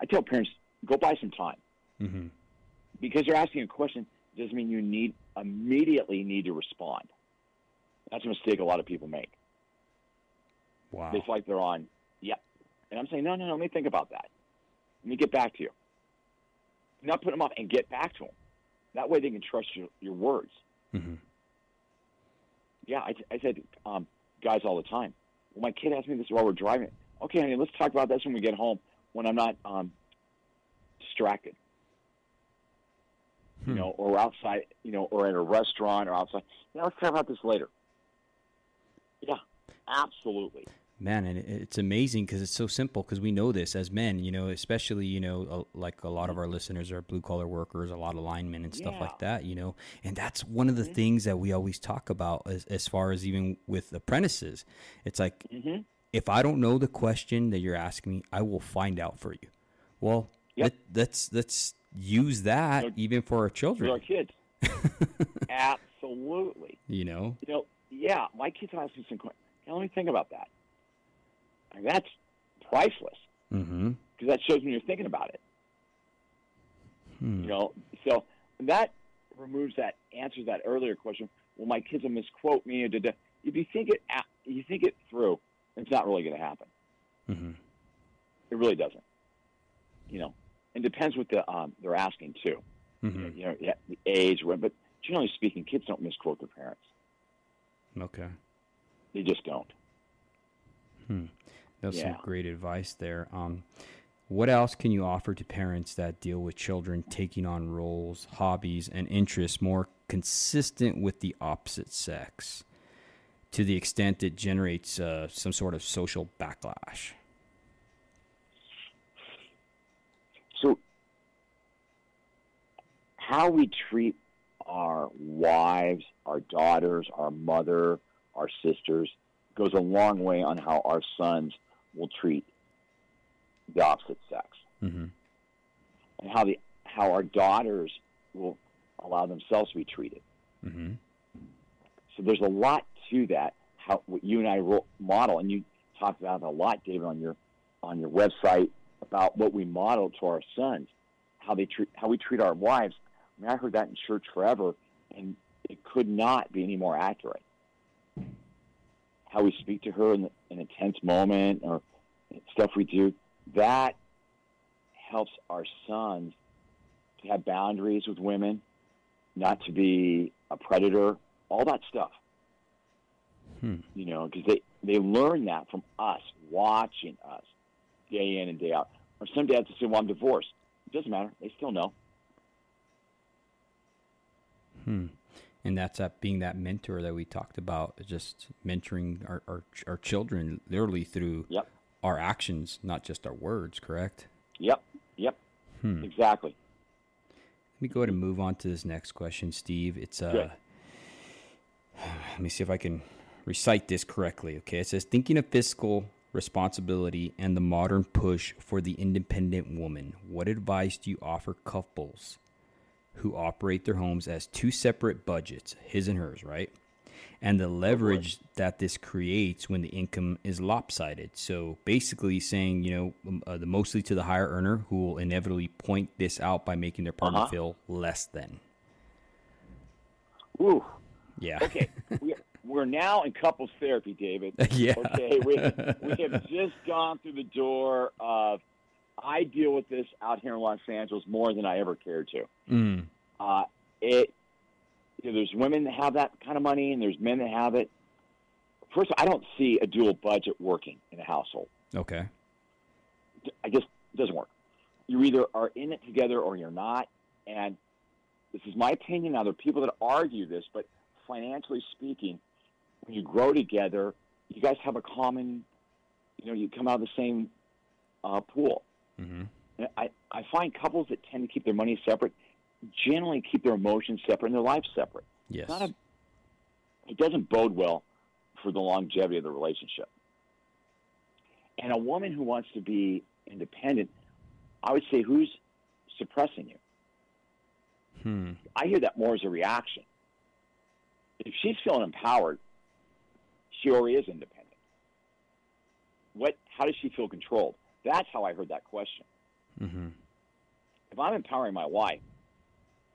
I tell parents, go buy some time. Mm-hmm. Because you're asking a question doesn't mean you need immediately need to respond. That's a mistake a lot of people make. Wow. It's like they're on, yep. And I'm saying, no, no, no, let me think about that. Let me get back to you. Not put them off and get back to them. That way they can trust your, your words. Mm-hmm. Yeah, I, I said, um, guys all the time. Well, my kid asked me this while we're driving. Okay, honey, let's talk about this when we get home when I'm not um, distracted. Hmm. You know, or outside, you know, or at a restaurant or outside. Yeah, let's talk about this later. Yeah, absolutely man and it's amazing because it's so simple because we know this as men you know especially you know like a lot of our listeners are blue collar workers a lot of linemen and stuff Yeah. like that you know and that's one of the Mhm. things that we always talk about as, as far as even with apprentices it's like hmm if i don't know the question that you're asking me i will find out for you well Yep. let, let's let's use that So- even for our For children our kids. [LAUGHS] Absolutely. you know You know, yeah, my kids ask me some questions. Let me think about that. And that's priceless mm-hmm because that shows me you're thinking about it. hmm. You know, so that removes that answers that earlier question. Well, my kids will misquote me. Or. If you think it, out- you think it through, it's not really going to happen. mm-hmm It really doesn't. You know, and depends what the um, they're asking too. mm-hmm You know, yeah, the age, but generally speaking, kids don't misquote their parents. okay They just don't. Hmm. That's some great advice there. Um, what else can you offer to parents that deal with children taking on roles, hobbies, and interests more consistent with the opposite sex to the extent it generates uh, some sort of social backlash? So, how we treat our wives, our daughters, our mother, our sisters goes a long way on how our sons will treat the opposite sex, Mm-hmm. and how the how our daughters will allow themselves to be treated. Mm-hmm. So there's a lot to that. How what you and I model, and you talked about it a lot, David, on your on your website about what we model to our sons, how they treat how we treat our wives. I mean, I heard that in church forever, and it could not be any more accurate. How we speak to her in, in a tense moment, or stuff we do, that helps our sons to have boundaries with women, not to be a predator, all that stuff Hmm. you know, because they they learn that from us, watching us day in and day out. Or some dads say, "Well, I'm divorced." It doesn't matter; they still know. Hmm. And that's that being that mentor that we talked about, just mentoring our, our, our children literally through Yep. our actions, not just our words, correct? Yep. Yep. Hmm. Exactly. Let me go ahead and move on to this next question, Steve. It's uh, Good. [SIGHS] let me see if I can recite this correctly. Okay, it says thinking of fiscal responsibility and the modern push for the independent woman. What advice do you offer couples who operate their homes as two separate budgets, his and hers, right? And the leverage that this creates when the income is lopsided. So basically, saying you know uh, the mostly to the higher earner who will inevitably point this out by making their partner Uh-huh. feel less than. Ooh. Yeah. Okay. [LAUGHS] we, we're now in couples therapy, David. [LAUGHS] yeah. Okay. We, we have [LAUGHS] just gone through the door of I deal with this out here in Los Angeles more than I ever cared to. Mm. Uh, it you know, there's women that have that kind of money, and there's men that have it. First, I don't see a dual budget working in a household. Okay. I guess it doesn't work. You either are in it together or you're not. And this is my opinion. Now, there are people that argue this, but financially speaking, when you grow together, you guys have a common, you know, you come out of the same uh, pool. Mm-hmm. And I, I find couples that tend to keep their money separate generally keep their emotions separate and their lives separate. Yes. Not a, it doesn't bode well for the longevity of the relationship. And a woman who wants to be independent, I would say, who's suppressing you? hmm. I hear that more as a reaction. If she's feeling empowered, she already is independent. What? How does she feel controlled? That's how I heard that question. Mm-hmm. If I'm empowering my wife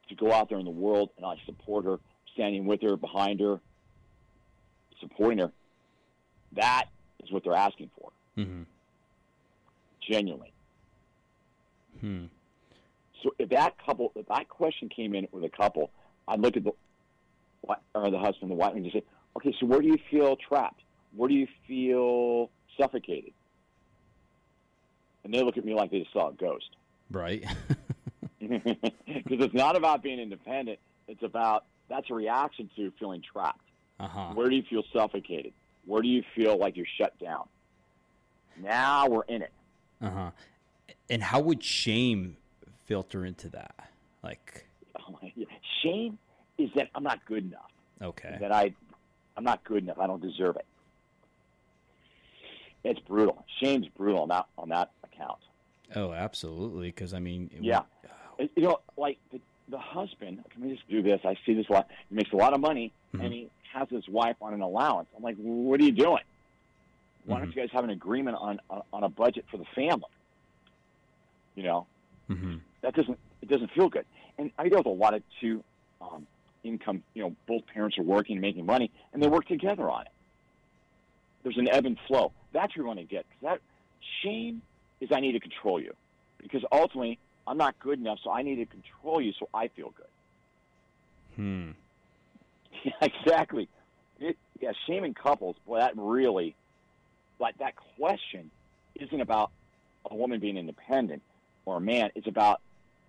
to go out there in the world and I support her, standing with her, behind her, supporting her, that is what they're asking for, Mm-hmm. genuinely. Hmm. So if that couple, if that question came in with a couple, I'd look at the or the husband, the wife, and just say, okay, so where do you feel trapped? Where do you feel suffocated? And they look at me like they just saw a ghost. Right. [LAUGHS] [LAUGHS] Because it's not about being independent. It's about that's a reaction to feeling trapped. uh huh. Where do you feel suffocated? Where do you feel like you're shut down? Now we're in it. Uh huh. And how would shame filter into that? Like, Oh shame is that I'm not good enough. okay. That I, I'm not good enough. I don't deserve it. It's brutal. Shame's brutal on that on that account. Oh, absolutely. Because I mean, Yeah. would- It- you know, like the, the husband. Can we just do this? I see this a lot. He makes a lot of money, Mhm. and he has his wife on an allowance. I'm like, what are you doing? Why don't Mhm. you guys have an agreement on on- on a budget for the family? You know, Mm-hmm. that doesn't it doesn't feel good. And I deal with a lot of two um, income. You know, both parents are working making money, and they work together on it. There's an ebb and flow. That's what you want to get. that shame is I need to control you, because ultimately I'm not good enough, so I need to control you so I feel good. Hmm. Yeah, [LAUGHS] exactly. It, yeah, shaming couples. Boy, that really, like that question, isn't about a woman being independent or a man. It's about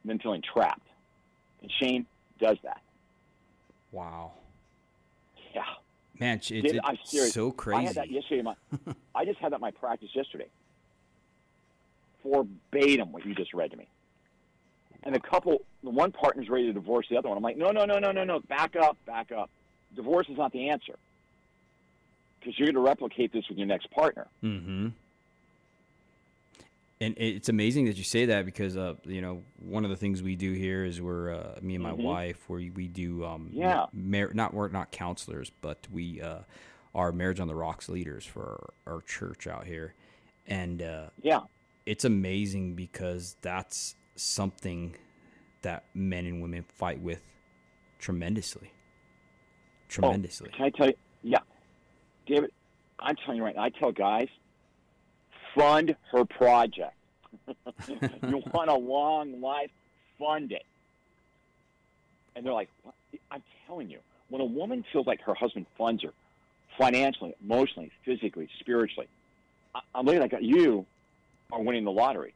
them feeling trapped, and shame does that. Wow. Yeah, Man, it's, Did- it's so crazy. I had that yesterday. My, [LAUGHS] I just had that in my practice yesterday. Verbatim, what you just read to me. And the couple, the one partner's ready to divorce the other one. I'm like, no, no, no, no, no, no. Back up, back up. Divorce is not the answer. Because you're going to replicate this with your next partner. Mm-hmm. And it's amazing that you say that because, uh, you know, one of the things we do here is we're uh, me and my Mhm. wife, where we do, um, Yeah. mar- not we're not counselors, but we uh, are marriage on the rocks leaders for our, our church out here, and uh, Yeah. it's amazing because that's something that men and women fight with tremendously, tremendously. Can I tell you? Yeah. David, I'm telling you right now, I tell guys, fund her project. [LAUGHS] you want a long life? Fund it. And they're like, what? I'm telling you, when a woman feels like her husband funds her financially, emotionally, physically, spiritually, I- I'm looking like you are winning the lottery.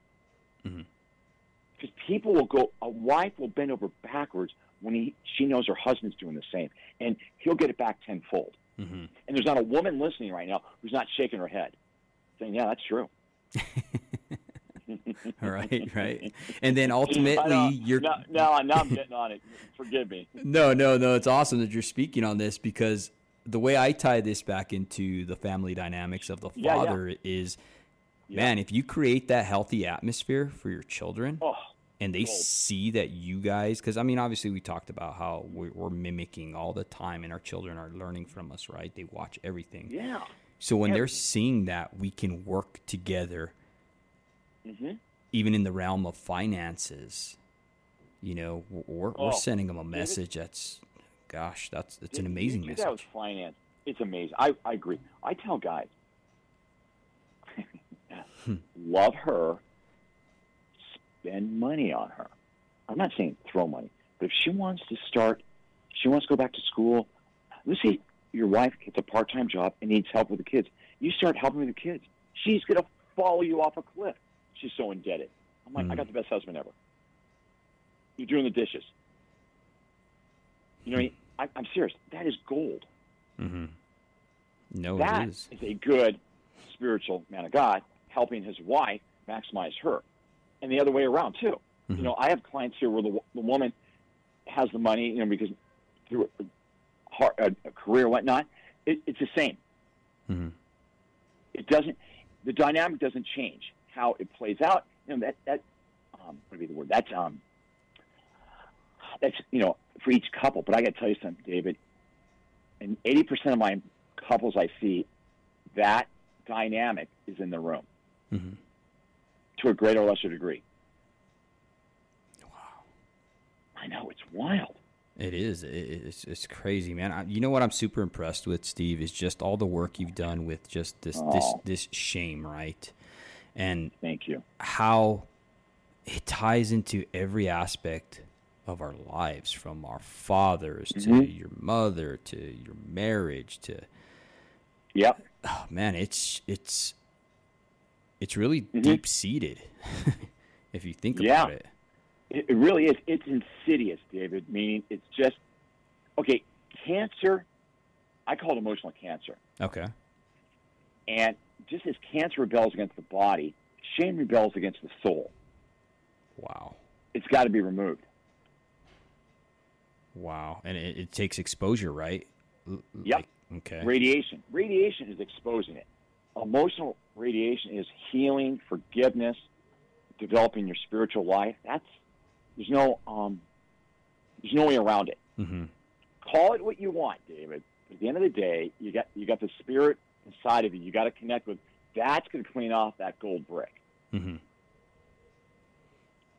Because people will go, a wife will bend over backwards when he, she knows her husband's doing the same, and he'll get it back tenfold. hmm And there's not a woman listening right now who's not shaking her head, saying, "Yeah, that's true." [LAUGHS] right, [LAUGHS] right. And then ultimately, you're now, now, now I'm getting on it. Forgive me. [LAUGHS] No, no, no. It's awesome that you're speaking on this because the way I tie this back into the family dynamics of the father yeah, is, yeah. man, if you create that healthy atmosphere for your children. Oh and they oh. see that you guys because i mean obviously we talked about how we're, we're, mimicking all the time and our children are learning from us right they watch everything yeah so when they're seeing that we can work together mm-hmm. even in the realm of finances you know we're, oh, we're sending them a message David, that's gosh that's it's an amazing message that was finance it's amazing I, I agree i tell guys hmm. [LAUGHS] love her spend money on her. I'm not saying throw money, but if she wants to start, she wants to go back to school. Let's say your wife gets a part-time job and needs help with the kids. You start helping with the kids. She's going to follow you off a cliff. She's so indebted. I'm like, mm I got the best husband ever. You're doing the dishes. You know, I, I'm serious. That is gold. Mm-hmm. No, that it is. is a good spiritual man of God helping his wife maximize her and the other way around too. Mm-hmm. You know, I have clients here where the, the woman has the money, you know, because through a, hard, a career, whatnot. It, it's the same. Mm-hmm. It doesn't. The dynamic doesn't change. How it plays out, you know, that that um, what would be the word? That's um, that's you know for each couple. But I got to tell you something, David. And eighty percent of my couples I see, that dynamic is in the room. Mm-hmm to a greater or lesser degree. Wow. I know it's wild. It is. It's it's crazy, man. I, you know what I'm super impressed with, Steve, is just all the work you've done with just this oh. this this shame, right? And thank you. How it ties into every aspect of our lives, from our fathers mm-hmm. to your mother to your marriage to. Yep. Oh, man, it's it's it's really mm-hmm. deep seated [LAUGHS] if you think yeah. about it. It really is. It's insidious, David. Meaning, it's just okay. Cancer, I call it emotional cancer. Okay. And just as cancer rebels against the body, shame rebels against the soul. Wow. It's got to be removed. Wow. And it, it takes exposure, right? Yep. Like, okay. Radiation. Radiation is exposing it emotional radiation is healing, forgiveness, developing your spiritual life. That's there's no um, there's no way around it. Mm-hmm. Call it what you want, David. At the end of the day, you got you got the spirit inside of you. You got to connect with. That's going to clean off that gold brick. Mm-hmm.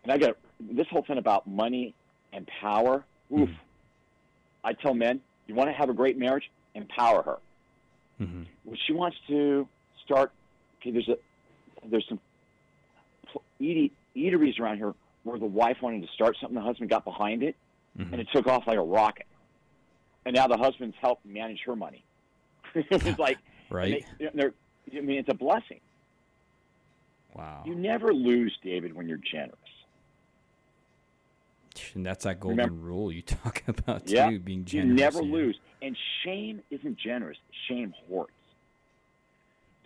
And I got this whole thing about money and power. Oof. Mm-hmm. I tell men, you want to have a great marriage, empower her. Mm-hmm. What she wants to start. Okay, there's a there's some eateries around here where the wife wanted to start something, the husband got behind it, mm-hmm. and it took off like a rocket. And now the husband's helped manage her money. [LAUGHS] it's [LAUGHS] like right. They, I mean, it's a blessing. Wow. You never lose, David, when you're generous. And that's that golden Remember, rule you [LAUGHS] talk about too, yeah, being generous. You never yeah. lose. And shame isn't generous. Shame hoards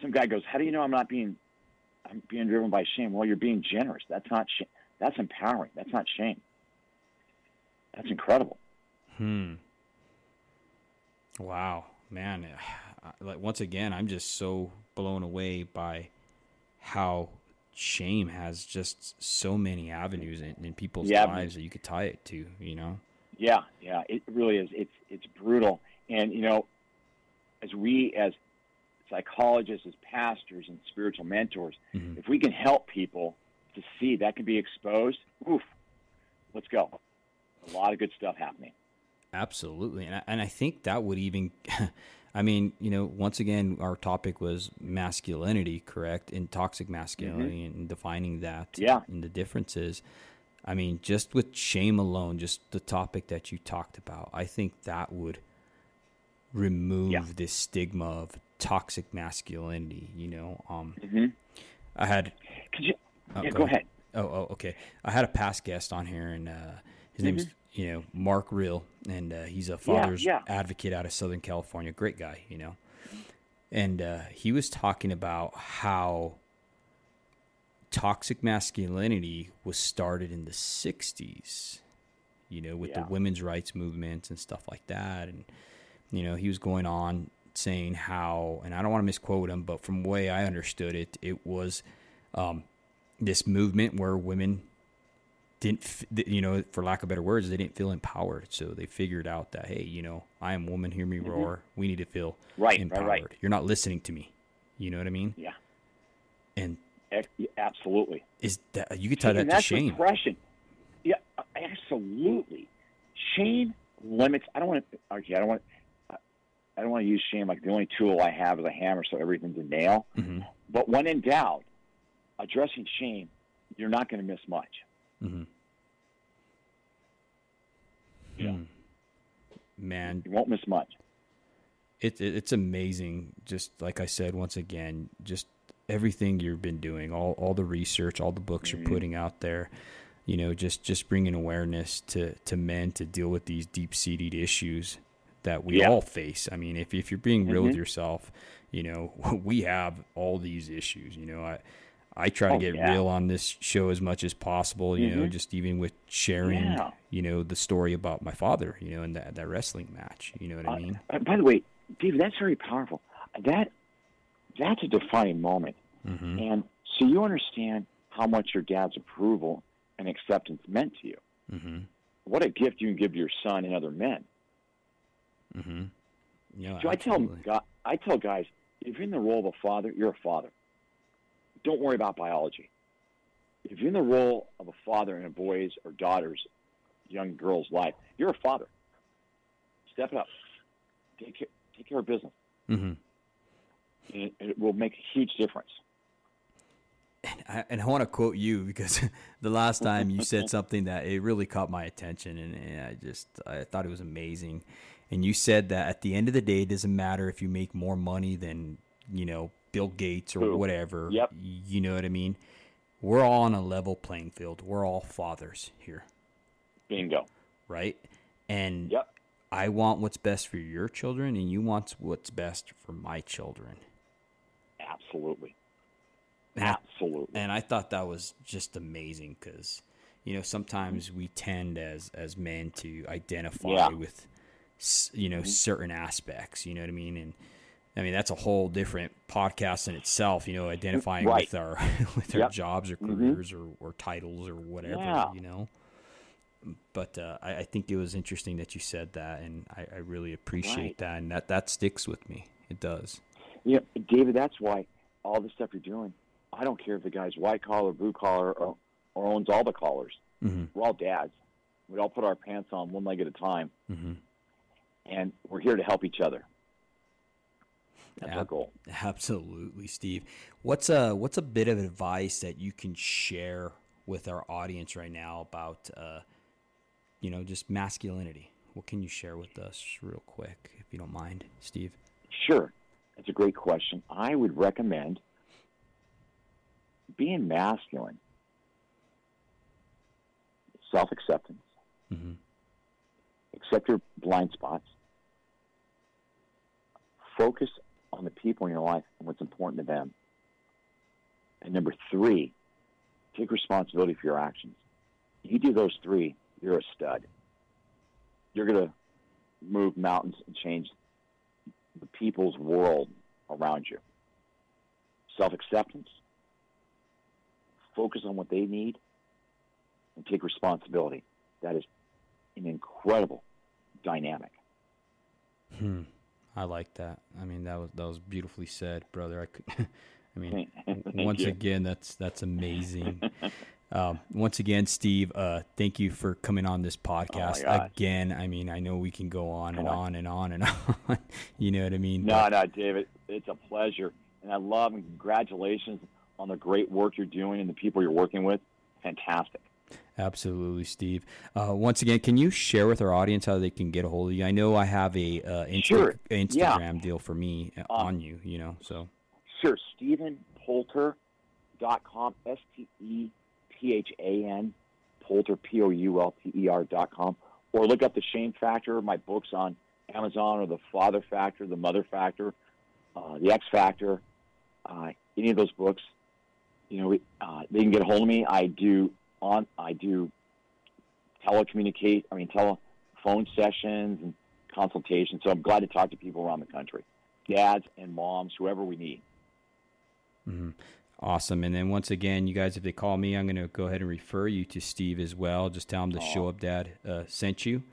some guy goes, "How do you know I'm not being I'm being driven by shame?" Well, you're being generous. That's not shame. That's empowering. That's not shame. That's incredible. Hmm. Wow, man. [SIGHS] Like once again, I'm just so blown away by how shame has just so many avenues in, in people's yeah. lives that you could tie it to. You know. Yeah, yeah. It really is. It's it's brutal, and you know, as we as psychologists, as pastors, and spiritual mentors, mm-hmm. if we can help people to see that can be exposed, oof, let's go. A lot of good stuff happening. Absolutely, and I, and I think that would even, [LAUGHS] I mean, you know, once again, our topic was masculinity, correct, and toxic masculinity, mm-hmm. and defining that, yeah, and the differences. I mean, just with shame alone, just the topic that you talked about, I think that would remove yeah. this stigma of toxic masculinity. You know, um, mm-hmm. I had. Could you? Oh, yeah, go, go ahead. ahead. Oh, oh, okay. I had a past guest on here, and uh, his mm-hmm. name's you know Mark Real, and uh, he's a father's yeah, yeah. advocate out of Southern California. Great guy, you know. And uh, he was talking about how toxic masculinity was started in the 60s, you know, with Yeah. the women's rights movement and stuff like that. And, you know, he was going on saying how, and I don't want to misquote him, but from the way I understood it, it was um, this movement where women didn't, you know, for lack of better words, they didn't feel empowered. So they figured out that, hey, you know, I am woman, hear me roar. We need to feel Mm-hmm. Right, right, empowered. right. You're not listening to me. You know what I mean? Yeah. And Absolutely. is that you could tie that and to that's shame? repression. Yeah, absolutely. Shame limits. I don't want to. Okay, I don't want. I don't want to use shame like the only tool I have is a hammer, so everything's a nail. hmm But when in doubt, addressing shame, you're not going to miss much. hmm Yeah. Hmm. Man, You won't miss much. it, it it's amazing. Just like I said once again, just everything you've been doing, all all the research, all the books Mhm. you're putting out there. You know, just just bringing awareness to to men to deal with these deep seated issues that we Yeah. all face. I mean, if if you're being real with Mhm. yourself, you know, [LAUGHS] we have all these issues. You know, I I try to Oh, get yeah. real on this show as much as possible. You know, Mhm. just even with sharing, Yeah. you know, the story about my father. You know, in that that wrestling match. You know what I Uh, mean? uh, by the way, David, that's very powerful. That that's a defining moment. hmm And so you understand how much your dad's approval and acceptance meant to you. hmm What a gift you can give to your son and other men. hmm Yeah, So I tell. I tell guys, if you're in the role of a father, you're a father. Don't worry about biology. If you're in the role of a father in a boy's or daughter's, young girl's life, you're a father. Step it up. Take care, take care of business. hmm And it, it will make a huge difference. And I, and I want to quote you because [LAUGHS] the last time you said [LAUGHS] something that it really caught my attention, and, and I just I thought it was amazing. And you said that at the end of the day, it doesn't matter if you make more money than you know Bill Gates or whatever. Yep. You know what I mean? We're all on a level playing field. We're all fathers here, Bingo. right? And Yep. I want what's best for your children, and you want what's best for my children. Absolutely. And I- Absolutely. and I thought that was just amazing because you know sometimes we tend as as men to identify Yeah. with you know mm-hmm. certain aspects you know what I mean and I mean that's a whole different podcast in itself you know identifying Right. with our [LAUGHS] with our Yep. jobs or Mhm. careers or, or titles or whatever Yeah. you know but uh, I, I think it was interesting that you said that and I, I really appreciate Right. that and that that sticks with me it does Yeah, David, that's why all the stuff you're doing, I don't care if the guy's white collar, blue collar, or, or owns all the collars. hmm We're all dads. We all put our pants on one leg at a time, hmm and we're here to help each other. That's Yeah. our goal. Absolutely, Steve. What's a what's a bit of advice that you can share with our audience right now about uh, you know just masculinity? What can you share with us real quick, if you don't mind, Steve? Sure. That's a great question. I would recommend being masculine, self acceptance, hmm accept your blind spots, focus on the people in your life and what's important to them. And number three, take responsibility for your actions. If you do those three, you're a stud. You're going to move mountains and change the people's world around you. Self acceptance, focus on what they need, and take responsibility. That is an incredible dynamic. Hmm. I like that. I mean, that was that was beautifully said, brother. I could. [LAUGHS] I mean, [LAUGHS] once you. again, that's that's amazing. um, once again, Steve, uh, thank you for coming on this podcast gosh. again. I mean, I know we can go on and on and on and [LAUGHS] on. you know what I mean? No, But- no, David, it's a pleasure, and I love and congratulations on the great work you're doing and the people you're working with. Fantastic. Absolutely, Steve. Uh, once again, can you share with our audience how they can get a hold of you? I know I have a uh, Insta- Sure. Instagram deal for me Um, on you. You know, so Sure, StephanPoulter.com, S T E P H A N, Poulter, P O U L T E R dot com, or look up The Shame Factor, my books on Amazon, or The Father Factor, The Mother Factor, uh, The X Factor, uh, any of those books. you know, uh, they can get a hold of me. I do I do telecommunicate. I mean, telephone sessions and consultations. So I'm glad to talk to people around the country, dads and moms, whoever we need. Mm-hmm. Awesome. And then once again, you guys, if they call me, I'm going to go ahead and refer you to Steve as well. Just tell him the Show Up Dad uh, sent you.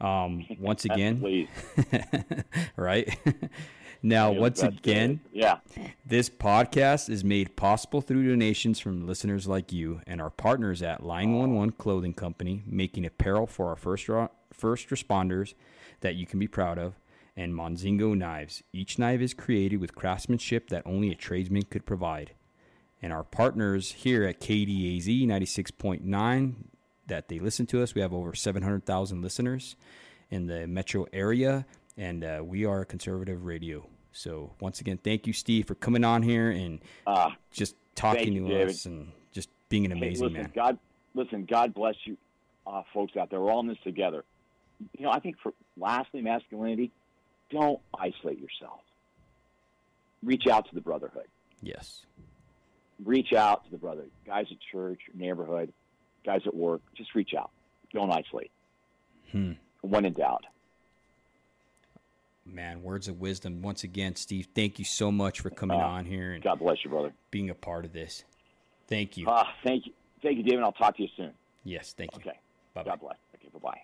Um, once again, [LAUGHS] [LAUGHS] right? [LAUGHS] now, once again, yeah, this podcast is made possible through donations from listeners like you and our partners at Line One One Clothing Company, making apparel for our first first responders that you can be proud of, and Monzingo knives. Each knife is created with craftsmanship that only a tradesman could provide. And our partners here at KDAZ 96.9 that they listen to us. We have over 700,000 listeners in the metro area, and uh, we are conservative radio. So once again, thank you, Steve, for coming on here and uh, just talking to you, us and just being an amazing hey, listen, man. God, listen, God bless you, uh, folks out there. We're all in this together. You know, I think for lastly, masculinity, don't isolate yourself. Reach out to the brotherhood. Yes. Reach out to the brother, guys at church, neighborhood guys at work, just reach out. Don't isolate. Hmm. When in doubt. Man, words of wisdom. Once again, Steve, thank you so much for coming uh, on here and God bless you, brother. Being a part of this. Thank you. Uh, thank you. Thank you, David. I'll talk to you soon. Yes, thank you. Okay. Bye God bless. Okay, bye bye.